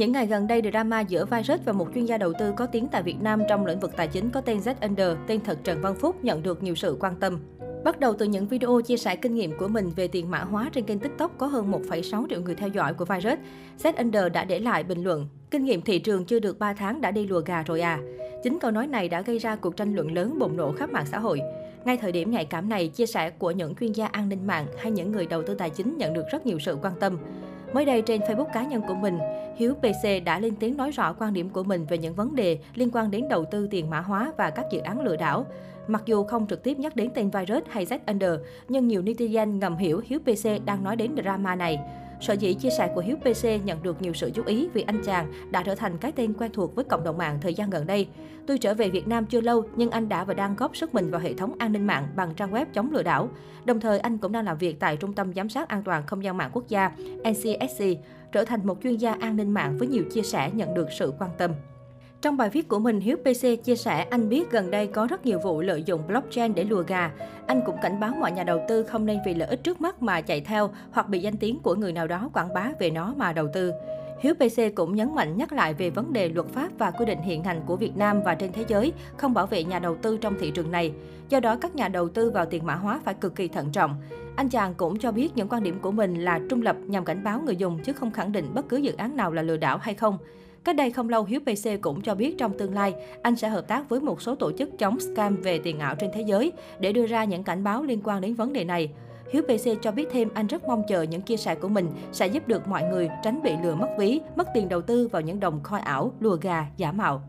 Những ngày gần đây, drama giữa virus và một chuyên gia đầu tư có tiếng tại Việt Nam trong lĩnh vực tài chính có tên Z Under, tên thật Trần Văn Phúc nhận được nhiều sự quan tâm. Bắt đầu từ những video chia sẻ kinh nghiệm của mình về tiền mã hóa trên kênh TikTok có hơn 1,6 triệu người theo dõi của Virus, Z Under đã để lại bình luận. Kinh nghiệm thị trường chưa được 3 tháng đã đi lùa gà rồi à. Chính câu nói này đã gây ra cuộc tranh luận lớn bùng nổ khắp mạng xã hội. Ngay thời điểm nhạy cảm này, chia sẻ của những chuyên gia an ninh mạng hay những người đầu tư tài chính nhận được rất nhiều sự quan tâm. Mới đây trên Facebook cá nhân của mình, Hiếu PC đã lên tiếng nói rõ quan điểm của mình về những vấn đề liên quan đến đầu tư tiền mã hóa và các dự án lừa đảo. Mặc dù không trực tiếp nhắc đến tên virus hay Z Under, nhưng nhiều netizen ngầm hiểu Hiếu PC đang nói đến drama này. Sở dĩ chia sẻ của Hiếu PC nhận được nhiều sự chú ý vì anh chàng đã trở thành cái tên quen thuộc với cộng đồng mạng thời gian gần đây. Tôi trở về Việt Nam chưa lâu nhưng anh đã và đang góp sức mình vào hệ thống an ninh mạng bằng trang web chống lừa đảo. Đồng thời anh cũng đang làm việc tại Trung tâm Giám sát An toàn Không gian mạng quốc gia NCSC, trở thành một chuyên gia an ninh mạng với nhiều chia sẻ nhận được sự quan tâm. Trong bài viết của mình, Hiếu PC chia sẻ anh biết gần đây có rất nhiều vụ lợi dụng blockchain để lùa gà. Anh cũng cảnh báo mọi nhà đầu tư không nên vì lợi ích trước mắt mà chạy theo hoặc bị danh tiếng của người nào đó quảng bá về nó mà đầu tư. Hiếu PC cũng nhấn mạnh nhắc lại về vấn đề luật pháp và quy định hiện hành của Việt Nam và trên thế giới không bảo vệ nhà đầu tư trong thị trường này. Do đó, các nhà đầu tư vào tiền mã hóa phải cực kỳ thận trọng. Anh chàng cũng cho biết những quan điểm của mình là trung lập nhằm cảnh báo người dùng chứ không khẳng định bất cứ dự án nào là lừa đảo hay không. Cách đây không lâu, Hiếu PC cũng cho biết trong tương lai, anh sẽ hợp tác với một số tổ chức chống scam về tiền ảo trên thế giới để đưa ra những cảnh báo liên quan đến vấn đề này. Hiếu PC cho biết thêm anh rất mong chờ những chia sẻ của mình sẽ giúp được mọi người tránh bị lừa mất ví, mất tiền đầu tư vào những đồng coin ảo, lùa gà, giả mạo.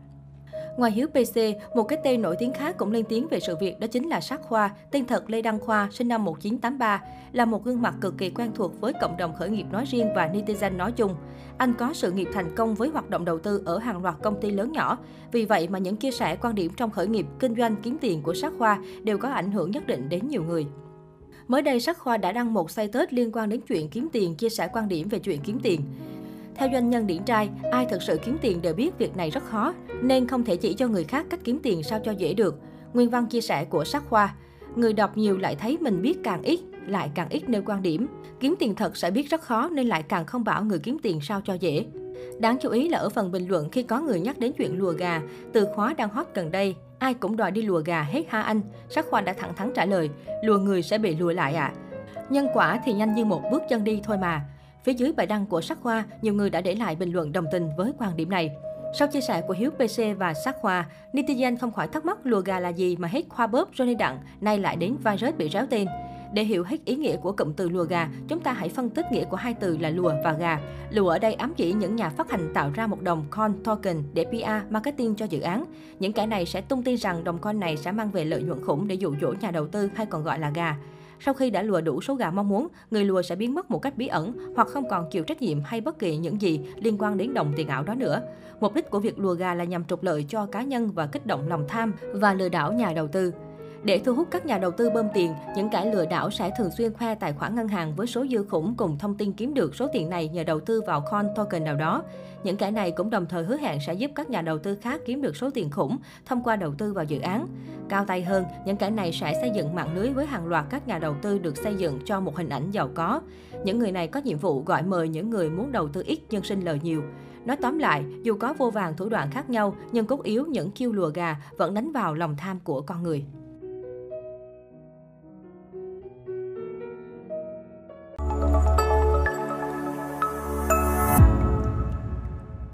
Ngoài Hiếu PC, một cái tên nổi tiếng khác cũng lên tiếng về sự việc đó chính là Sắc Khoa, tên thật Lê Đăng Khoa, sinh năm 1983, là một gương mặt cực kỳ quen thuộc với cộng đồng khởi nghiệp nói riêng và netizen nói chung. Anh có sự nghiệp thành công với hoạt động đầu tư ở hàng loạt công ty lớn nhỏ. Vì vậy mà những chia sẻ quan điểm trong khởi nghiệp, kinh doanh, kiếm tiền của Sắc Khoa đều có ảnh hưởng nhất định đến nhiều người. Mới đây, Sắc Khoa đã đăng một tết liên quan đến chuyện kiếm tiền, chia sẻ quan điểm về chuyện kiếm tiền. Theo doanh nhân điển trai, ai thực sự kiếm tiền đều biết việc này rất khó, nên không thể chỉ cho người khác cách kiếm tiền sao cho dễ được. Nguyên văn chia sẻ của Sắc Khoa, người đọc nhiều lại thấy mình biết càng ít, lại càng ít nêu quan điểm. Kiếm tiền thật sẽ biết rất khó nên lại càng không bảo người kiếm tiền sao cho dễ. Đáng chú ý là ở phần bình luận khi có người nhắc đến chuyện lùa gà, từ khóa đang hot gần đây, ai cũng đòi đi lùa gà hết ha anh. Sắc Khoa đã thẳng thắn trả lời, lùa người sẽ bị lùa lại ạ. À. Nhân quả thì nhanh như một bước chân đi thôi mà. Phía dưới bài đăng của Sắc Khoa, nhiều người đã để lại bình luận đồng tình với quan điểm này. Sau chia sẻ của Hiếu PC và Sắc Khoa, netizen không khỏi thắc mắc lùa gà là gì mà hết khoa bóp Johnny Đặng, nay lại đến virus bị réo tên. Để hiểu hết ý nghĩa của cụm từ lùa gà, chúng ta hãy phân tích nghĩa của hai từ là lùa và gà. Lùa ở đây ám chỉ những nhà phát hành tạo ra một đồng coin token để PR, marketing cho dự án. Những kẻ này sẽ tung tin rằng đồng coin này sẽ mang về lợi nhuận khủng để dụ dỗ nhà đầu tư hay còn gọi là gà. Sau khi đã lùa đủ số gà mong muốn, người lùa sẽ biến mất một cách bí ẩn hoặc không còn chịu trách nhiệm hay bất kỳ những gì liên quan đến đồng tiền ảo đó nữa. Mục đích của việc lùa gà là nhằm trục lợi cho cá nhân và kích động lòng tham và lừa đảo nhà đầu tư. Để thu hút các nhà đầu tư bơm tiền, những kẻ lừa đảo sẽ thường xuyên khoe tài khoản ngân hàng với số dư khủng cùng thông tin kiếm được số tiền này nhờ đầu tư vào coin token nào đó. Những kẻ này cũng đồng thời hứa hẹn sẽ giúp các nhà đầu tư khác kiếm được số tiền khủng thông qua đầu tư vào dự án. Cao tay hơn, những kẻ này sẽ xây dựng mạng lưới với hàng loạt các nhà đầu tư được xây dựng cho một hình ảnh giàu có. Những người này có nhiệm vụ gọi mời những người muốn đầu tư ít nhưng sinh lời nhiều. Nói tóm lại, dù có vô vàng thủ đoạn khác nhau, nhưng cốt yếu những chiêu lùa gà vẫn đánh vào lòng tham của con người.